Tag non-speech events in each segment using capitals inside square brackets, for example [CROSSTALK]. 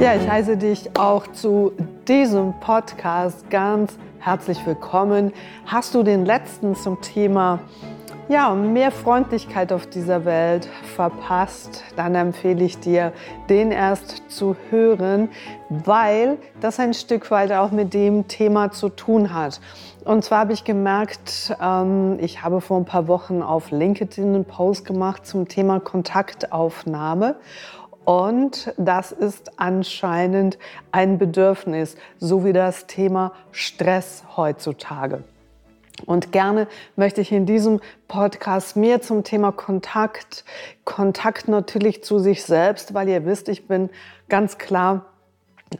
Ja, ich heiße dich auch zu diesem Podcast ganz herzlich willkommen. Hast du den letzten zum Thema ja, mehr Freundlichkeit auf dieser Welt verpasst, dann empfehle ich dir, den erst zu hören, weil das ein Stück weit auch mit dem Thema zu tun hat. Und zwar habe ich gemerkt, ähm, ich habe vor ein paar Wochen auf LinkedIn einen Post gemacht zum Thema Kontaktaufnahme. Und das ist anscheinend ein Bedürfnis, so wie das Thema Stress heutzutage. Und gerne möchte ich in diesem Podcast mehr zum Thema Kontakt, Kontakt natürlich zu sich selbst, weil ihr wisst, ich bin ganz klar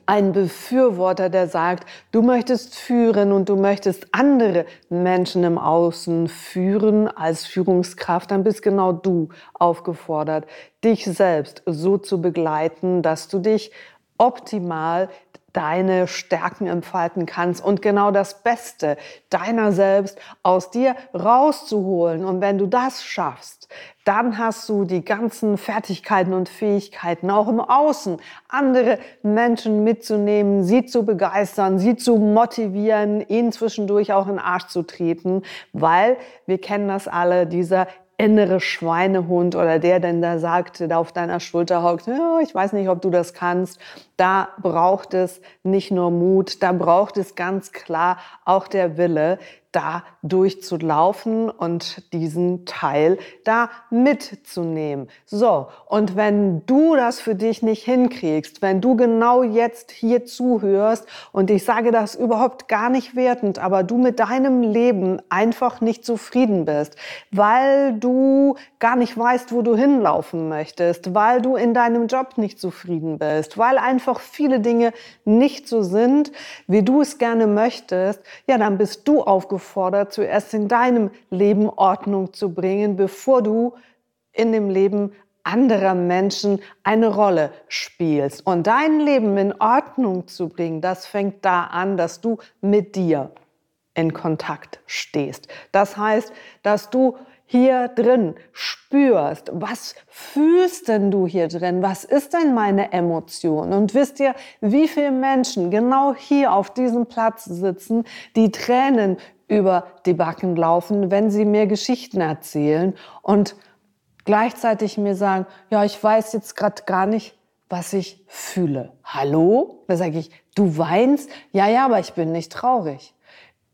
ein Befürworter, der sagt, du möchtest führen und du möchtest andere Menschen im Außen führen als Führungskraft, dann bist genau du aufgefordert, dich selbst so zu begleiten, dass du dich optimal deine Stärken entfalten kannst und genau das Beste deiner selbst aus dir rauszuholen. Und wenn du das schaffst, dann hast du die ganzen Fertigkeiten und Fähigkeiten auch im Außen, andere Menschen mitzunehmen, sie zu begeistern, sie zu motivieren, ihnen zwischendurch auch in den Arsch zu treten, weil wir kennen das alle, dieser innere Schweinehund oder der denn da sagt, der auf deiner Schulter hockt, ja, ich weiß nicht, ob du das kannst. Da braucht es nicht nur Mut, da braucht es ganz klar auch der Wille, da durchzulaufen und diesen Teil da mitzunehmen. So, und wenn du das für dich nicht hinkriegst, wenn du genau jetzt hier zuhörst und ich sage das überhaupt gar nicht wertend, aber du mit deinem Leben einfach nicht zufrieden bist, weil du gar nicht weißt, wo du hinlaufen möchtest, weil du in deinem Job nicht zufrieden bist, weil einfach viele Dinge nicht so sind, wie du es gerne möchtest, ja, dann bist du aufgefordert, zuerst in deinem Leben Ordnung zu bringen, bevor du in dem Leben anderer Menschen eine Rolle spielst. Und dein Leben in Ordnung zu bringen, das fängt da an, dass du mit dir in Kontakt stehst. Das heißt, dass du hier drin spürst, was fühlst denn du hier drin? Was ist denn meine Emotion? Und wisst ihr, wie viele Menschen genau hier auf diesem Platz sitzen, die Tränen über die Backen laufen, wenn sie mir Geschichten erzählen und gleichzeitig mir sagen, ja, ich weiß jetzt gerade gar nicht, was ich fühle. Hallo? Da sage ich, du weinst? Ja, ja, aber ich bin nicht traurig.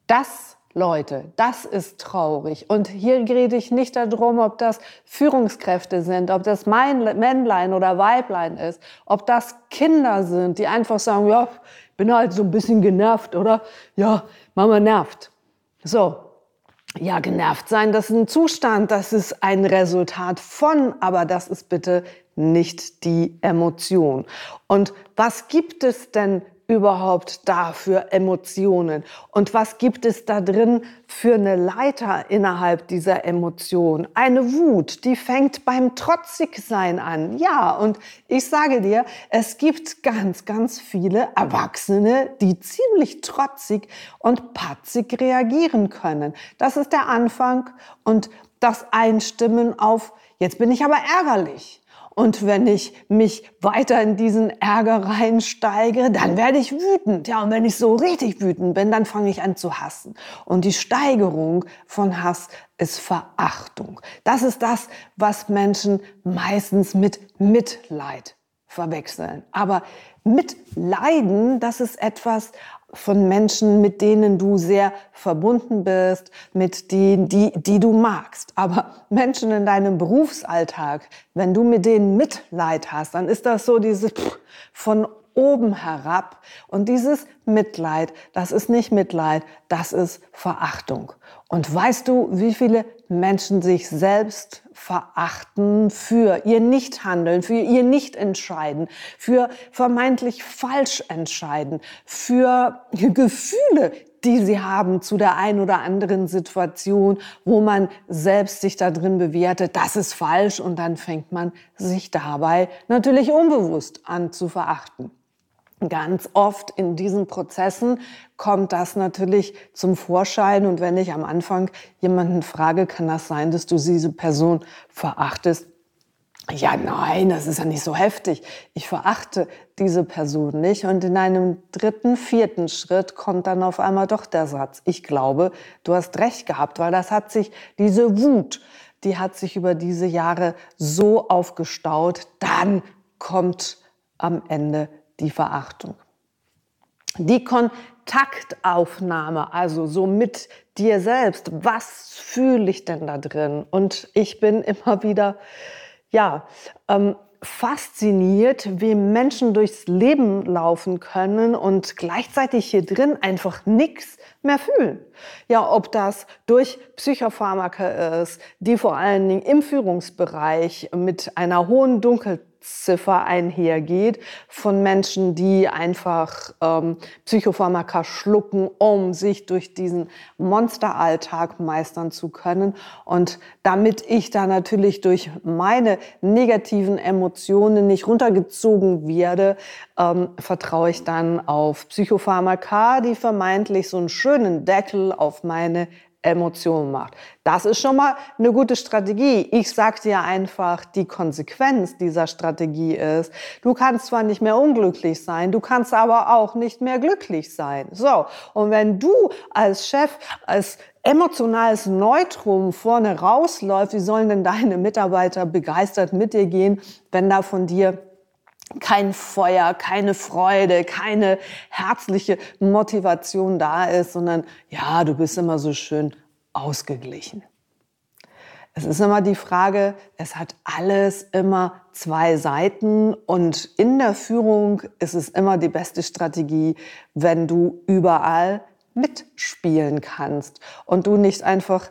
Das Leute, das ist traurig. Und hier rede ich nicht darum, ob das Führungskräfte sind, ob das Männlein oder Weiblein ist, ob das Kinder sind, die einfach sagen, ja, bin halt so ein bisschen genervt, oder? Ja, Mama nervt. So, ja, genervt sein, das ist ein Zustand, das ist ein Resultat von, aber das ist bitte nicht die Emotion. Und was gibt es denn überhaupt da für Emotionen? Und was gibt es da drin für eine Leiter innerhalb dieser Emotion? Eine Wut, die fängt beim Trotzigsein an. Ja, und ich sage dir, es gibt ganz, ganz viele Erwachsene, die ziemlich trotzig und patzig reagieren können. Das ist der Anfang und das Einstimmen auf, jetzt bin ich aber ärgerlich. Und wenn ich mich weiter in diesen Ärger reinsteige, dann werde ich wütend. Ja, und wenn ich so richtig wütend bin, dann fange ich an zu hassen. Und die Steigerung von Hass ist Verachtung. Das ist das, was Menschen meistens mit Mitleid verwechseln. Aber Mitleiden, das ist etwas, von Menschen, mit denen du sehr verbunden bist, mit denen, die, die du magst. Aber Menschen in deinem Berufsalltag, wenn du mit denen Mitleid hast, dann ist das so dieses von oben herab. Und dieses Mitleid, das ist nicht Mitleid, das ist Verachtung. Und weißt du, wie viele Menschen sich selbst verachten für ihr Nichthandeln, für ihr Nichtentscheiden, für vermeintlich falsch entscheiden, für Gefühle, die sie haben zu der einen oder anderen Situation, wo man selbst sich da drin bewertet, das ist falsch und dann fängt man sich dabei natürlich unbewusst an zu verachten. Ganz oft in diesen Prozessen kommt das natürlich zum Vorschein. Und wenn ich am Anfang jemanden frage, kann das sein, dass du diese Person verachtest? Ja, nein, das ist ja nicht so heftig. Ich verachte diese Person nicht. Und in einem dritten, vierten Schritt kommt dann auf einmal doch der Satz, ich glaube, du hast recht gehabt, weil das hat sich, diese Wut, die hat sich über diese Jahre so aufgestaut, dann kommt am Ende die Verachtung. Die Kontaktaufnahme, also so mit dir selbst, was fühle ich denn da drin? Und ich bin [LAUGHS] immer wieder, ja, ähm, fasziniert, wie Menschen durchs Leben laufen können und gleichzeitig hier drin einfach nichts mehr fühlen. Ja, ob das durch Psychopharmaka ist, die vor allen Dingen im Führungsbereich mit einer hohen Dunkelheit Ziffer einhergeht von Menschen, die einfach ähm, Psychopharmaka schlucken, um sich durch diesen Monsteralltag meistern zu können. Und damit ich da natürlich durch meine negativen Emotionen nicht runtergezogen werde, ähm, vertraue ich dann auf Psychopharmaka, die vermeintlich so einen schönen Deckel auf meine Emotionen macht. Das ist schon mal eine gute Strategie. Ich sag dir einfach, die Konsequenz dieser Strategie ist, du kannst zwar nicht mehr unglücklich sein, du kannst aber auch nicht mehr glücklich sein. So. Und wenn du als Chef, als emotionales Neutrum vorne rausläuft, wie sollen denn deine Mitarbeiter begeistert mit dir gehen, wenn da von dir kein Feuer, keine Freude, keine herzliche Motivation da ist, sondern ja, du bist immer so schön ausgeglichen. Es ist immer die Frage, es hat alles immer zwei Seiten und in der Führung ist es immer die beste Strategie, wenn du überall mitspielen kannst und du nicht einfach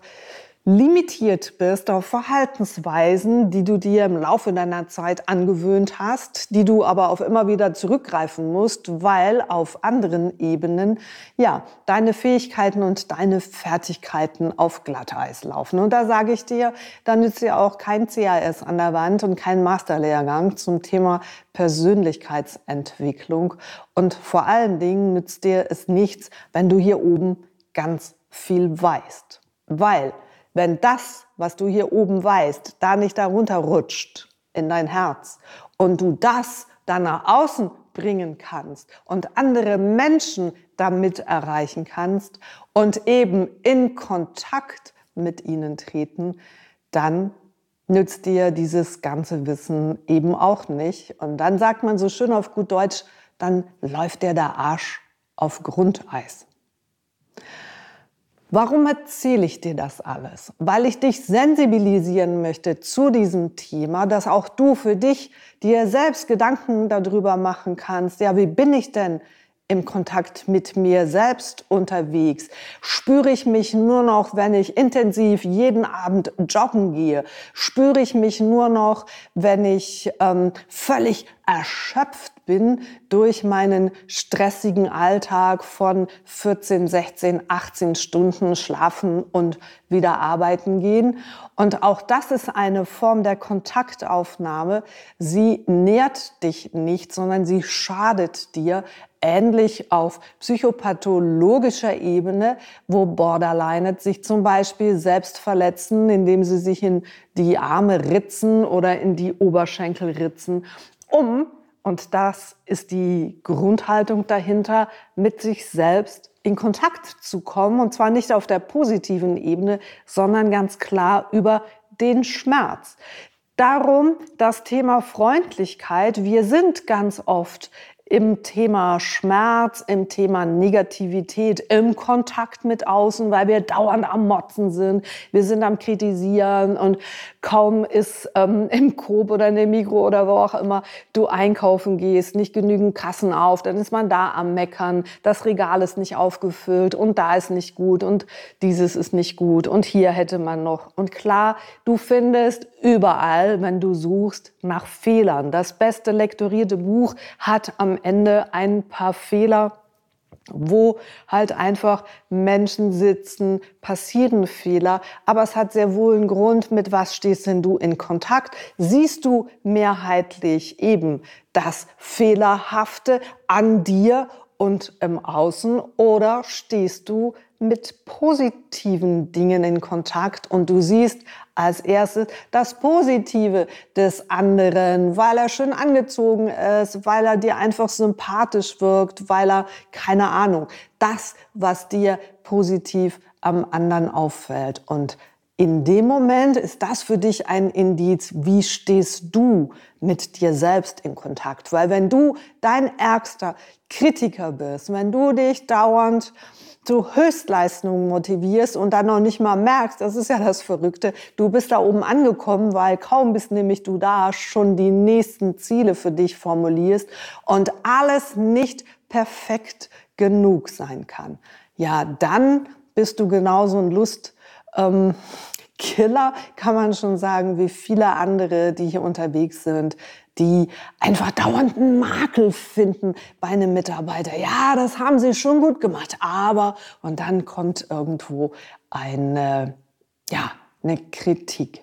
limitiert bist auf Verhaltensweisen, die du dir im Laufe deiner Zeit angewöhnt hast, die du aber auf immer wieder zurückgreifen musst, weil auf anderen Ebenen ja deine Fähigkeiten und deine Fertigkeiten auf Glatteis laufen. Und da sage ich dir, da nützt dir auch kein CAS an der Wand und kein Masterlehrgang zum Thema Persönlichkeitsentwicklung. Und vor allen Dingen nützt dir es nichts, wenn du hier oben ganz viel weißt. Weil wenn das, was du hier oben weißt, da nicht darunter rutscht in dein Herz und du das dann nach außen bringen kannst und andere Menschen damit erreichen kannst und eben in Kontakt mit ihnen treten, dann nützt dir dieses ganze Wissen eben auch nicht. Und dann sagt man so schön auf gut Deutsch, dann läuft dir der Arsch auf Grundeis. Warum erzähle ich dir das alles? Weil ich dich sensibilisieren möchte zu diesem Thema, dass auch du für dich dir selbst Gedanken darüber machen kannst. Ja, wie bin ich denn im Kontakt mit mir selbst unterwegs? Spüre ich mich nur noch, wenn ich intensiv jeden Abend joggen gehe? Spüre ich mich nur noch, wenn ich ähm, völlig erschöpft bin durch meinen stressigen Alltag von 14, 16, 18 Stunden schlafen und wieder arbeiten gehen. Und auch das ist eine Form der Kontaktaufnahme. Sie nährt dich nicht, sondern sie schadet dir, ähnlich auf psychopathologischer Ebene, wo Borderliner sich zum Beispiel selbst verletzen, indem sie sich in die Arme ritzen oder in die Oberschenkel ritzen, um und das ist die Grundhaltung dahinter, mit sich selbst in Kontakt zu kommen. Und zwar nicht auf der positiven Ebene, sondern ganz klar über den Schmerz. Darum das Thema Freundlichkeit. Wir sind ganz oft im Thema Schmerz, im Thema Negativität, im Kontakt mit außen, weil wir dauernd am Motzen sind. Wir sind am Kritisieren und kaum ist ähm, [LAUGHS] im Coop oder in der Mikro oder wo auch immer du einkaufen gehst, nicht genügend Kassen auf, dann ist man da am Meckern. Das Regal ist nicht aufgefüllt und da ist nicht gut und dieses ist nicht gut und hier hätte man noch. Und klar, du findest überall, wenn du suchst, nach Fehlern. Das beste lektorierte Buch hat am Ende ein paar Fehler wo halt einfach Menschen sitzen, passieren Fehler, aber es hat sehr wohl einen Grund, mit was stehst denn du in Kontakt? Siehst du mehrheitlich eben das Fehlerhafte an dir und im Außen oder stehst du mit positiven Dingen in Kontakt und du siehst als erstes das Positive des anderen, weil er schön angezogen ist, weil er dir einfach sympathisch wirkt, weil er, keine Ahnung, das, was dir positiv am anderen auffällt. Und in dem Moment ist das für dich ein Indiz, wie stehst du mit dir selbst in Kontakt. Weil wenn du dein ärgster Kritiker bist, wenn du dich dauernd zu Höchstleistungen motivierst und dann noch nicht mal merkst, das ist ja das Verrückte, du bist da oben angekommen, weil kaum bist nämlich du da schon die nächsten Ziele für dich formulierst und alles nicht perfekt genug sein kann. Ja, dann bist du genauso ein Lust, ähm, Killer, kann man schon sagen, wie viele andere, die hier unterwegs sind, die einfach dauernd einen Makel finden bei einem Mitarbeiter. Ja, das haben sie schon gut gemacht, aber und dann kommt irgendwo eine, ja, eine Kritik.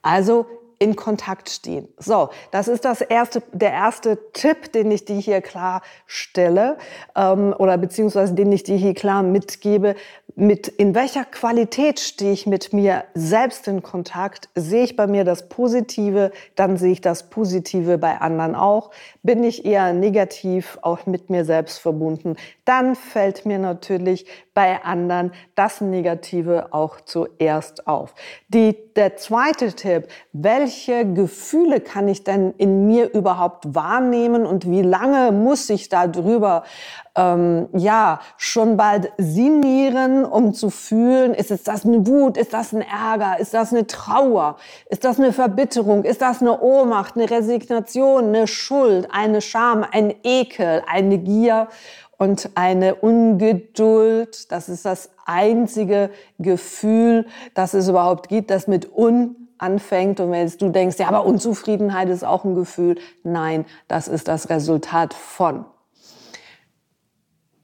Also in Kontakt stehen. So, das ist das erste, der erste Tipp, den ich dir hier klar stelle ähm, oder beziehungsweise den ich dir hier klar mitgebe mit in welcher Qualität stehe ich mit mir selbst in Kontakt? Sehe ich bei mir das Positive, dann sehe ich das Positive bei anderen auch. Bin ich eher negativ auch mit mir selbst verbunden, dann fällt mir natürlich bei anderen das Negative auch zuerst auf. Die, der zweite Tipp, welche Gefühle kann ich denn in mir überhaupt wahrnehmen und wie lange muss ich darüber ähm, ja schon bald sinnieren, um zu fühlen, ist es das eine Wut, ist das ein Ärger, ist das eine Trauer, ist das eine Verbitterung, ist das eine Ohnmacht, eine Resignation, eine Schuld, eine Scham, ein Ekel, eine Gier und eine Ungeduld. Das ist das einzige Gefühl, das es überhaupt gibt, das mit un anfängt und wenn du denkst, ja, aber Unzufriedenheit ist auch ein Gefühl. Nein, das ist das Resultat von.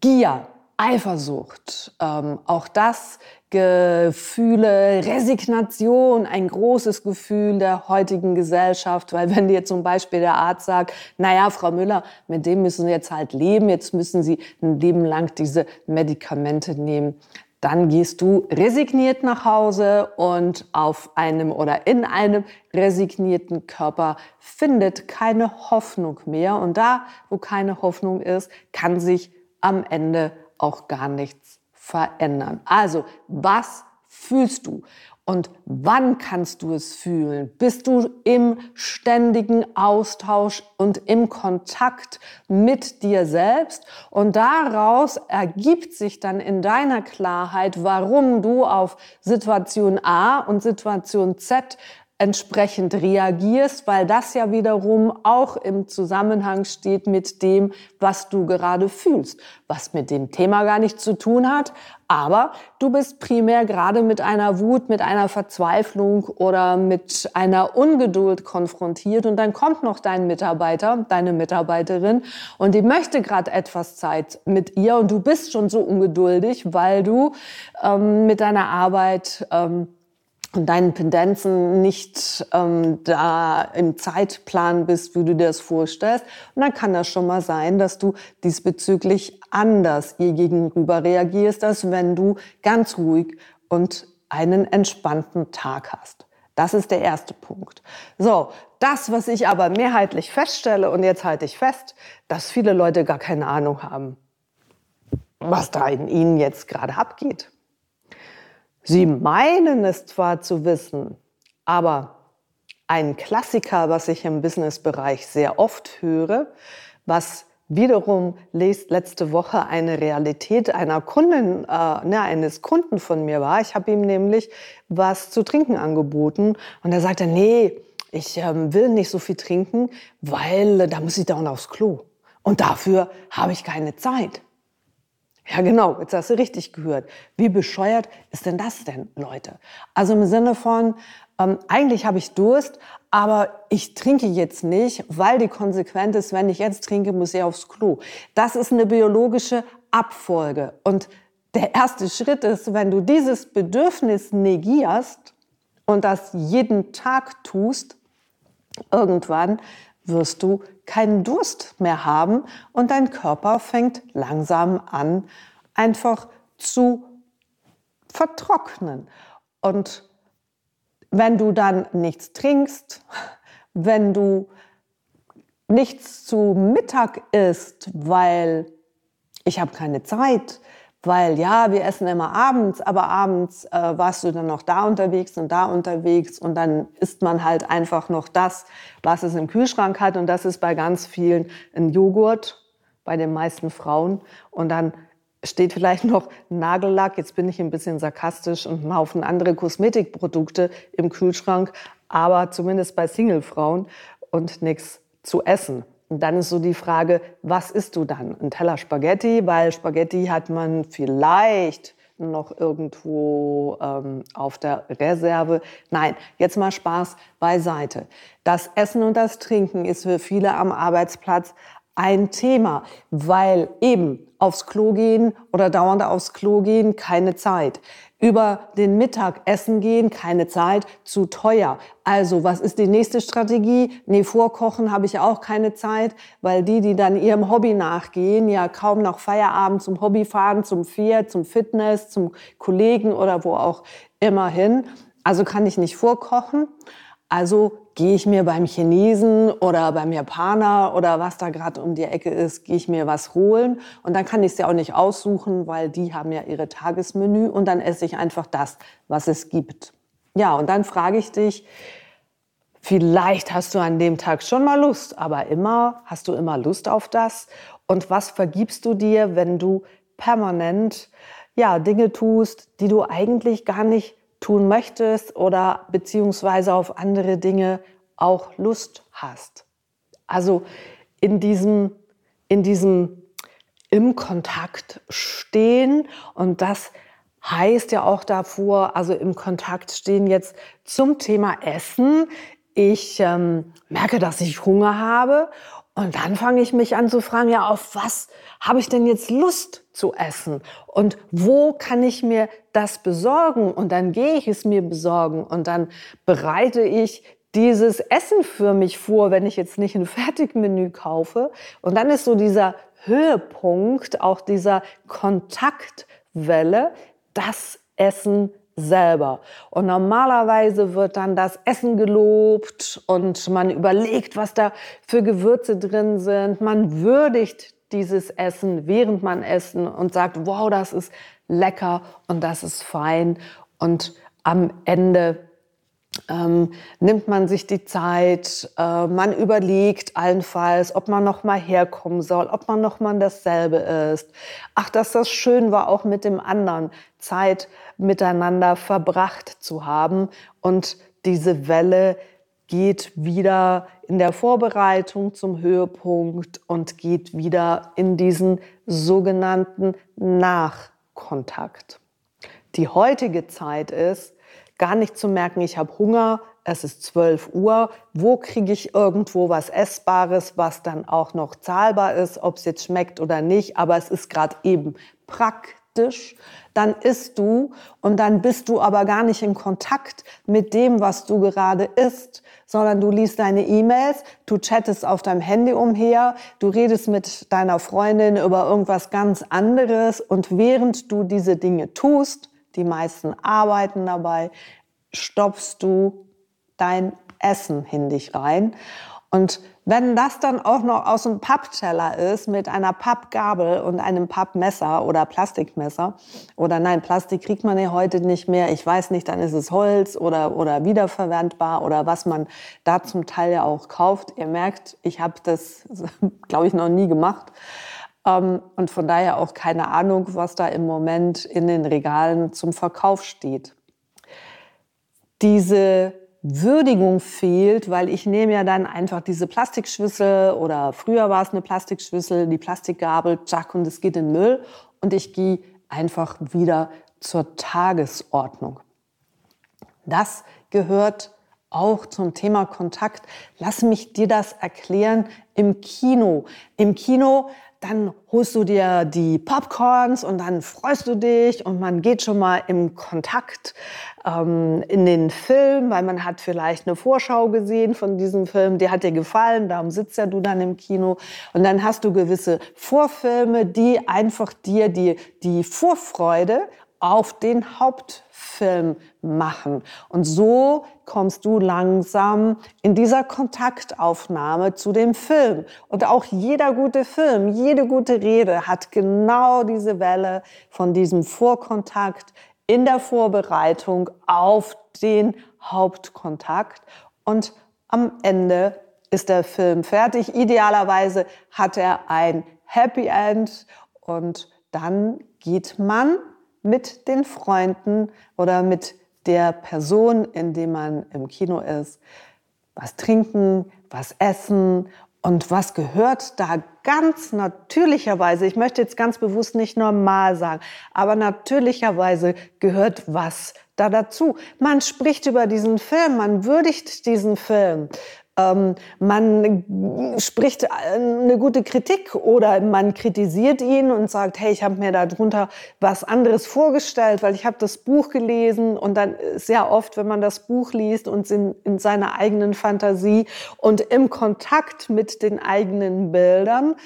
Gier, Eifersucht, ähm, auch das Gefühle, Resignation, ein großes Gefühl der heutigen Gesellschaft, weil wenn dir zum Beispiel der Arzt sagt, naja, Frau Müller, mit dem müssen Sie jetzt halt leben, jetzt müssen Sie ein Leben lang diese Medikamente nehmen, dann gehst du resigniert nach Hause und auf einem oder in einem resignierten Körper findet keine Hoffnung mehr. Und da, wo keine Hoffnung ist, kann sich am Ende auch gar nichts verändern. Also, was fühlst du? Und wann kannst du es fühlen? Bist du im ständigen Austausch und im Kontakt mit dir selbst? Und daraus ergibt sich dann in deiner Klarheit, warum du auf Situation A und Situation Z entsprechend reagierst, weil das ja wiederum auch im Zusammenhang steht mit dem, was du gerade fühlst, was mit dem Thema gar nichts zu tun hat, aber du bist primär gerade mit einer Wut, mit einer Verzweiflung oder mit einer Ungeduld konfrontiert. Und dann kommt noch dein Mitarbeiter, deine Mitarbeiterin. Und die möchte gerade etwas Zeit mit ihr. Und du bist schon so ungeduldig, weil du ähm, mit deiner Arbeit ähm, und deinen Pendenzen nicht ähm, da im Zeitplan bist, wie du dir das vorstellst. Und dann kann das schon mal sein, dass du diesbezüglich anders ihr gegenüber reagierst, als wenn du ganz ruhig und einen entspannten Tag hast. Das ist der erste Punkt. So, das, was ich aber mehrheitlich feststelle, und jetzt halte ich fest, dass viele Leute gar keine Ahnung haben, was da in ihnen jetzt gerade abgeht. Sie meinen es zwar zu wissen, aber ein Klassiker, was ich im Businessbereich sehr oft höre, was wiederum letzte Woche eine Realität einer Kundin, äh, ne, eines Kunden von mir war. Ich habe ihm nämlich was zu trinken angeboten und er sagte, nee, ich ähm, will nicht so viel trinken, weil äh, da muss ich dauernd aufs Klo. Und dafür habe ich keine Zeit. Ja, genau, jetzt hast du richtig gehört. Wie bescheuert ist denn das denn, Leute? Also im Sinne von, ähm, eigentlich habe ich Durst, aber ich trinke jetzt nicht, weil die Konsequenz ist, wenn ich jetzt trinke, muss ich aufs Klo. Das ist eine biologische Abfolge. Und der erste Schritt ist, wenn du dieses Bedürfnis negierst und das jeden Tag tust, irgendwann wirst du keinen Durst mehr haben und dein Körper fängt langsam an, einfach zu vertrocknen. Und wenn du dann nichts trinkst, [LAUGHS] wenn du nichts zu Mittag isst, weil ich habe keine Zeit, weil ja, wir essen immer abends, aber abends äh, warst du dann noch da unterwegs und da unterwegs und dann isst man halt einfach noch das, was es im Kühlschrank hat und das ist bei ganz vielen ein Joghurt, bei den meisten Frauen und dann steht vielleicht noch Nagellack, jetzt bin ich ein bisschen sarkastisch und ein Haufen andere Kosmetikprodukte im Kühlschrank, aber zumindest bei Singlefrauen und nichts zu essen. Und dann ist so die Frage, was isst du dann? Ein Teller Spaghetti, weil Spaghetti hat man vielleicht noch irgendwo ähm, auf der Reserve. Nein, jetzt mal Spaß beiseite. Das Essen und das Trinken ist für viele am Arbeitsplatz ein Thema, weil eben aufs Klo gehen oder dauernd aufs Klo gehen keine Zeit über den Mittag essen gehen, keine Zeit, zu teuer. Also, was ist die nächste Strategie? Nee, vorkochen habe ich auch keine Zeit, weil die, die dann ihrem Hobby nachgehen, ja kaum nach Feierabend zum Hobby fahren, zum Pferd, zum Fitness, zum Kollegen oder wo auch immer hin. Also kann ich nicht vorkochen. Also gehe ich mir beim Chinesen oder beim Japaner oder was da gerade um die Ecke ist, gehe ich mir was holen und dann kann ich es ja auch nicht aussuchen, weil die haben ja ihre Tagesmenü und dann esse ich einfach das, was es gibt. Ja, und dann frage ich dich, vielleicht hast du an dem Tag schon mal Lust, aber immer hast du immer Lust auf das und was vergibst du dir, wenn du permanent ja, Dinge tust, die du eigentlich gar nicht tun möchtest oder beziehungsweise auf andere Dinge auch Lust hast. Also in diesem, in diesem im Kontakt stehen und das heißt ja auch davor, also im Kontakt stehen jetzt zum Thema Essen. Ich ähm, merke, dass ich Hunger habe und dann fange ich mich an zu fragen, ja, auf was habe ich denn jetzt Lust zu essen? Und wo kann ich mir das besorgen? Und dann gehe ich es mir besorgen und dann bereite ich dieses Essen für mich vor, wenn ich jetzt nicht ein [LAUGHS] Fertigmenü kaufe. Und dann ist so dieser Höhepunkt, auch dieser Kontaktwelle, das Essen selber. Und normalerweise wird dann das Essen gelobt und man überlegt, was da für Gewürze drin sind. Man würdigt dieses Essen, während man essen und sagt, wow, das ist lecker und das ist fein. Und am Ende ähm, nimmt man sich die Zeit, äh, man überlegt allenfalls, ob man noch mal herkommen soll, ob man noch mal dasselbe ist. Ach, dass das schön war, auch mit dem anderen Zeit miteinander verbracht zu haben. Und diese Welle geht wieder in der Vorbereitung zum Höhepunkt und geht wieder in diesen sogenannten Nachkontakt. Die heutige Zeit ist, gar nicht zu merken, ich habe Hunger, es ist 12 Uhr, wo kriege ich irgendwo was Essbares, was dann auch noch zahlbar ist, ob es jetzt schmeckt oder nicht, aber es ist gerade eben praktisch, dann isst du und dann bist du aber gar nicht in Kontakt mit dem, was du gerade isst, sondern du liest deine E-Mails, du chattest auf deinem Handy umher, du redest mit deiner Freundin über irgendwas ganz anderes und während du diese Dinge tust, die meisten arbeiten dabei, stopfst du dein Essen in dich rein. Und wenn das dann auch noch aus einem Pappteller ist mit einer Pappgabel und einem Pappmesser oder Plastikmesser oder nein, Plastik kriegt man ja heute nicht mehr. Ich weiß nicht, dann ist es Holz oder, oder wiederverwendbar oder was man da zum Teil ja auch kauft. Ihr merkt, ich habe das, [LAUGHS] glaube ich, noch nie gemacht. Ähm, und von daher auch keine Ahnung, was da im Moment in den Regalen zum Verkauf steht. Diese Würdigung fehlt, weil ich nehme ja dann einfach diese Plastikschüssel oder früher war es eine Plastikschüssel, die Plastikgabel, zack, und es geht in Müll und ich gehe einfach wieder zur Tagesordnung. Das gehört auch zum Thema Kontakt. Lass mich dir das erklären im Kino. Im Kino dann holst du dir die Popcorns und dann freust du dich und man geht schon mal im Kontakt ähm, in den Film, weil man hat vielleicht eine Vorschau gesehen von diesem Film, der hat dir gefallen, darum sitzt ja du dann im Kino. Und dann hast du gewisse Vorfilme, die einfach dir die, die Vorfreude auf den Hauptfilm machen. Und so kommst du langsam in dieser Kontaktaufnahme zu dem Film. Und auch jeder gute Film, jede gute Rede hat genau diese Welle von diesem Vorkontakt in der Vorbereitung auf den Hauptkontakt. Und am Ende ist der Film fertig. Idealerweise hat er ein Happy End und dann geht man mit den Freunden oder mit der Person, in dem man im Kino ist, was trinken, was essen und was gehört da ganz natürlicherweise, ich möchte jetzt ganz bewusst nicht normal sagen, aber natürlicherweise gehört was da dazu. Man spricht über diesen Film, man würdigt diesen Film. Ähm, man spricht eine gute Kritik oder man kritisiert ihn und sagt, hey, ich habe mir darunter was anderes vorgestellt, weil ich habe das Buch gelesen. Und dann sehr oft, wenn man das Buch liest und in, in seiner eigenen Fantasie und im Kontakt mit den eigenen Bildern.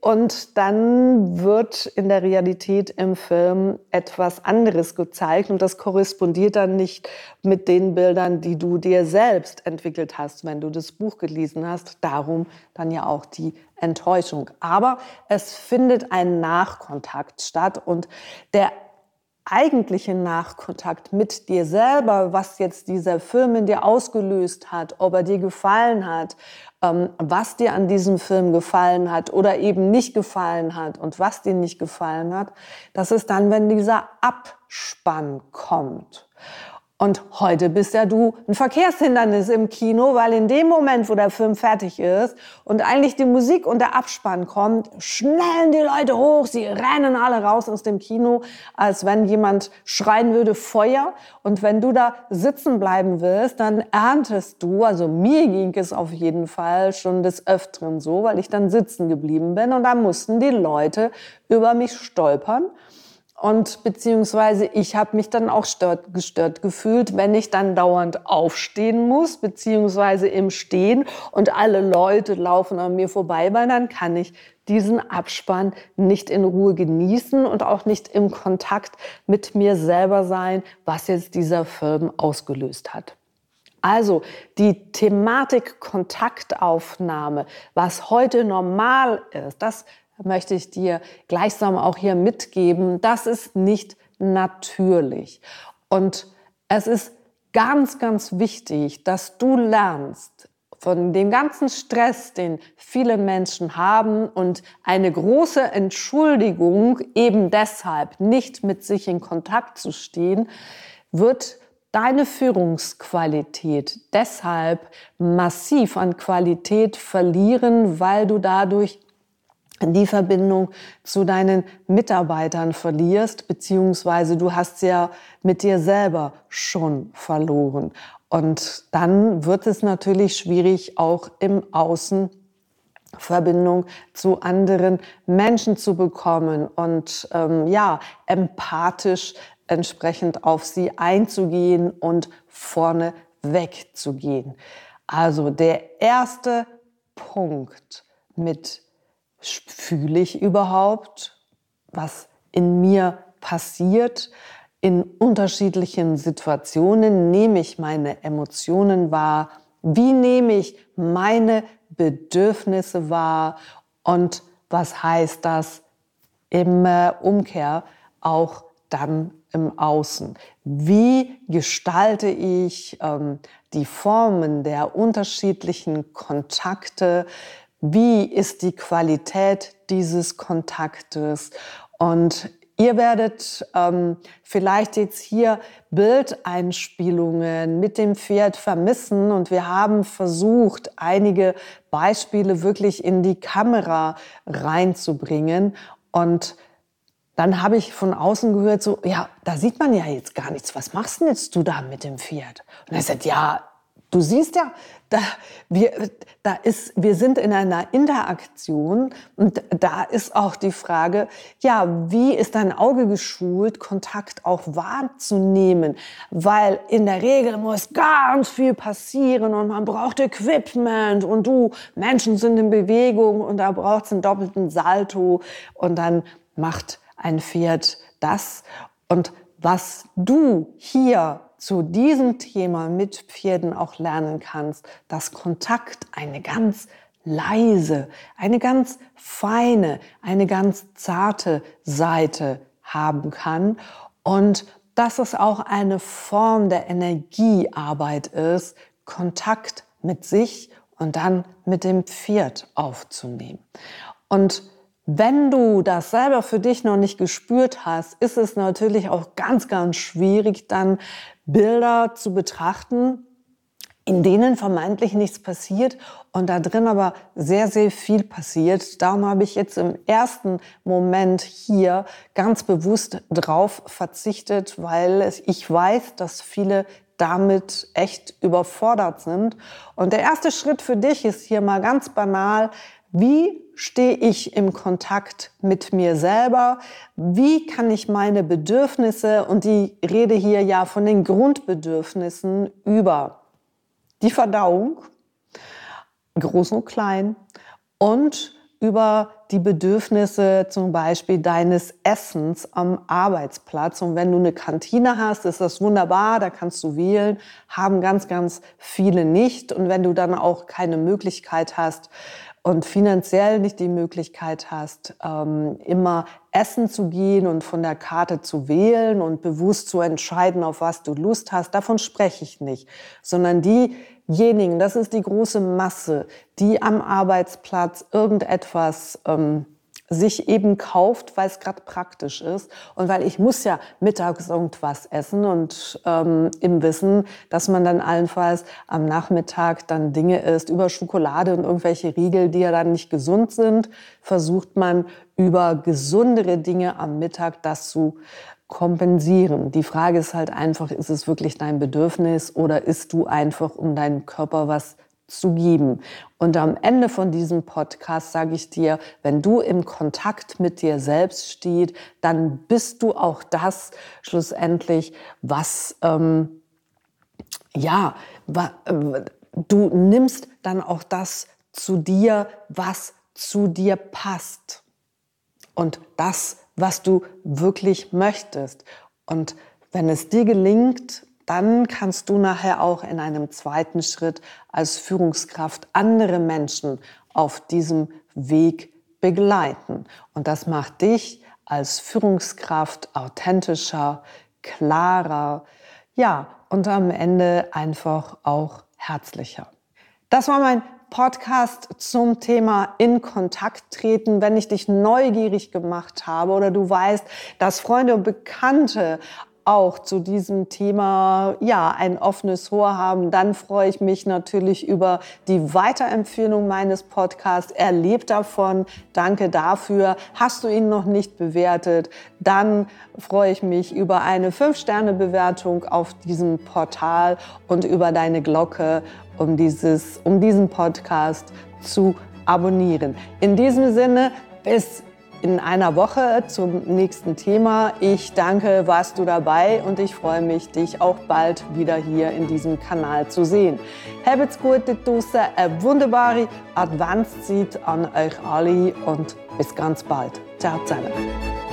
Und dann wird in der Realität im Film etwas anderes gezeigt. Und das korrespondiert dann nicht mit den Bildern, die du dir selbst entwickelt hast, wenn du das Buch gelesen hast. Darum dann ja auch die Enttäuschung. Aber es findet ein Nachkontakt statt und der eigentliche Nachkontakt mit dir selber, was jetzt dieser Film in dir ausgelöst hat, ob er dir gefallen hat, ähm, was dir an diesem Film gefallen hat oder eben nicht gefallen hat und was dir nicht gefallen hat, das ist dann, wenn dieser Abspann kommt. Und heute bist ja du ein Verkehrshindernis im Kino, weil in dem Moment, wo der Film fertig ist und eigentlich die Musik und der Abspann kommt, schnellen die Leute hoch, sie rennen alle raus aus dem Kino, als wenn jemand schreien würde Feuer. Und wenn du da sitzen bleiben willst, dann erntest du, also mir ging es auf jeden Fall schon des Öfteren so, weil ich dann sitzen geblieben bin und da mussten die Leute über mich stolpern. Und beziehungsweise ich habe mich dann auch stört, gestört gefühlt, wenn ich dann dauernd aufstehen muss, beziehungsweise im Stehen und alle Leute laufen an mir vorbei, weil dann kann ich diesen Abspann nicht in Ruhe genießen und auch nicht im Kontakt mit mir selber sein, was jetzt dieser Film ausgelöst hat. Also die Thematik Kontaktaufnahme, was heute normal ist, das möchte ich dir gleichsam auch hier mitgeben, das ist nicht natürlich. Und es ist ganz, ganz wichtig, dass du lernst, von dem ganzen Stress, den viele Menschen haben und eine große Entschuldigung eben deshalb nicht mit sich in Kontakt zu stehen, wird deine Führungsqualität deshalb massiv an Qualität verlieren, weil du dadurch die Verbindung zu deinen Mitarbeitern verlierst, beziehungsweise du hast sie ja mit dir selber schon verloren. Und dann wird es natürlich schwierig, auch im Außen Verbindung zu anderen Menschen zu bekommen und ähm, ja, empathisch entsprechend auf sie einzugehen und vorne wegzugehen. Also der erste Punkt mit fühle ich überhaupt, was in mir passiert. In unterschiedlichen Situationen nehme ich meine Emotionen wahr. Wie nehme ich meine Bedürfnisse wahr? Und was heißt das im äh, Umkehr auch dann im Außen? Wie gestalte ich ähm, die Formen der unterschiedlichen Kontakte? Wie ist die Qualität dieses Kontaktes. Und ihr werdet ähm, vielleicht jetzt hier Bildeinspielungen mit dem Pferd vermissen. Und wir haben versucht, einige Beispiele wirklich in die Kamera reinzubringen. Und dann habe ich von außen gehört, so, ja, da sieht man ja jetzt gar nichts. Was machst denn jetzt du da mit dem Pferd? Und er sagt, ja, Du siehst ja, da, wir, da ist, wir sind in einer Interaktion und da ist auch die Frage, ja, wie ist dein Auge geschult, Kontakt auch wahrzunehmen? Weil in der Regel muss ganz viel passieren und man braucht Equipment und du, Menschen sind in Bewegung und da braucht es einen doppelten Salto und dann macht ein Pferd das und was du hier zu diesem Thema mit Pferden auch lernen kannst, dass Kontakt eine ganz leise, eine ganz feine, eine ganz zarte Seite haben kann und dass es auch eine Form der Energiearbeit ist, Kontakt mit sich und dann mit dem Pferd aufzunehmen. Und wenn du das selber für dich noch nicht gespürt hast, ist es natürlich auch ganz, ganz schwierig, dann Bilder zu betrachten, in denen vermeintlich nichts passiert und da drin aber sehr, sehr viel passiert. Darum habe ich jetzt im ersten Moment hier ganz bewusst drauf verzichtet, weil ich weiß, dass viele damit echt überfordert sind. Und der erste Schritt für dich ist hier mal ganz banal, wie stehe ich im Kontakt mit mir selber? Wie kann ich meine Bedürfnisse, und die rede hier ja von den Grundbedürfnissen über die Verdauung, groß und klein, und über die Bedürfnisse zum Beispiel deines Essens am Arbeitsplatz. Und wenn du eine Kantine hast, ist das wunderbar, da kannst du wählen, haben ganz, ganz viele nicht. Und wenn du dann auch keine Möglichkeit hast, und finanziell nicht die Möglichkeit hast, ähm, immer essen zu gehen und von der Karte zu wählen und bewusst zu entscheiden, auf was du Lust hast, davon spreche ich nicht, sondern diejenigen, das ist die große Masse, die am Arbeitsplatz irgendetwas ähm, sich eben kauft, weil es gerade praktisch ist und weil ich muss ja mittags irgendwas essen und ähm, im Wissen, dass man dann allenfalls am Nachmittag dann Dinge isst über Schokolade und irgendwelche Riegel, die ja dann nicht gesund sind, versucht man über gesundere Dinge am Mittag das zu kompensieren. Die Frage ist halt einfach, ist es wirklich dein Bedürfnis oder isst du einfach, um deinem Körper was zu geben. Und am Ende von diesem Podcast sage ich dir, wenn du im Kontakt mit dir selbst stehst, dann bist du auch das schlussendlich, was, ähm, ja, wa, äh, du nimmst dann auch das zu dir, was zu dir passt. Und das, was du wirklich möchtest. Und wenn es dir gelingt, dann kannst du nachher auch in einem zweiten Schritt als Führungskraft andere Menschen auf diesem Weg begleiten. Und das macht dich als Führungskraft authentischer, klarer, ja, und am Ende einfach auch herzlicher. Das war mein Podcast zum Thema in Kontakt treten. Wenn ich dich neugierig gemacht habe oder du weißt, dass Freunde und Bekannte auch zu diesem Thema ja ein offenes Ohr haben, dann freue ich mich natürlich über die Weiterempfehlung meines Podcasts. Erlebt davon. Danke dafür. Hast du ihn noch nicht bewertet? Dann freue ich mich über eine 5-Sterne-Bewertung auf diesem Portal und über deine Glocke, um dieses, um diesen Podcast zu abonnieren. In diesem Sinne, bis in einer Woche zum nächsten Thema. Ich danke, warst du dabei und ich freue mich, dich auch bald wieder hier in diesem Kanal zu sehen. Habt's gut, draußen, eine wunderbare Adventszeit an euch alle und bis ganz bald. Ciao zusammen.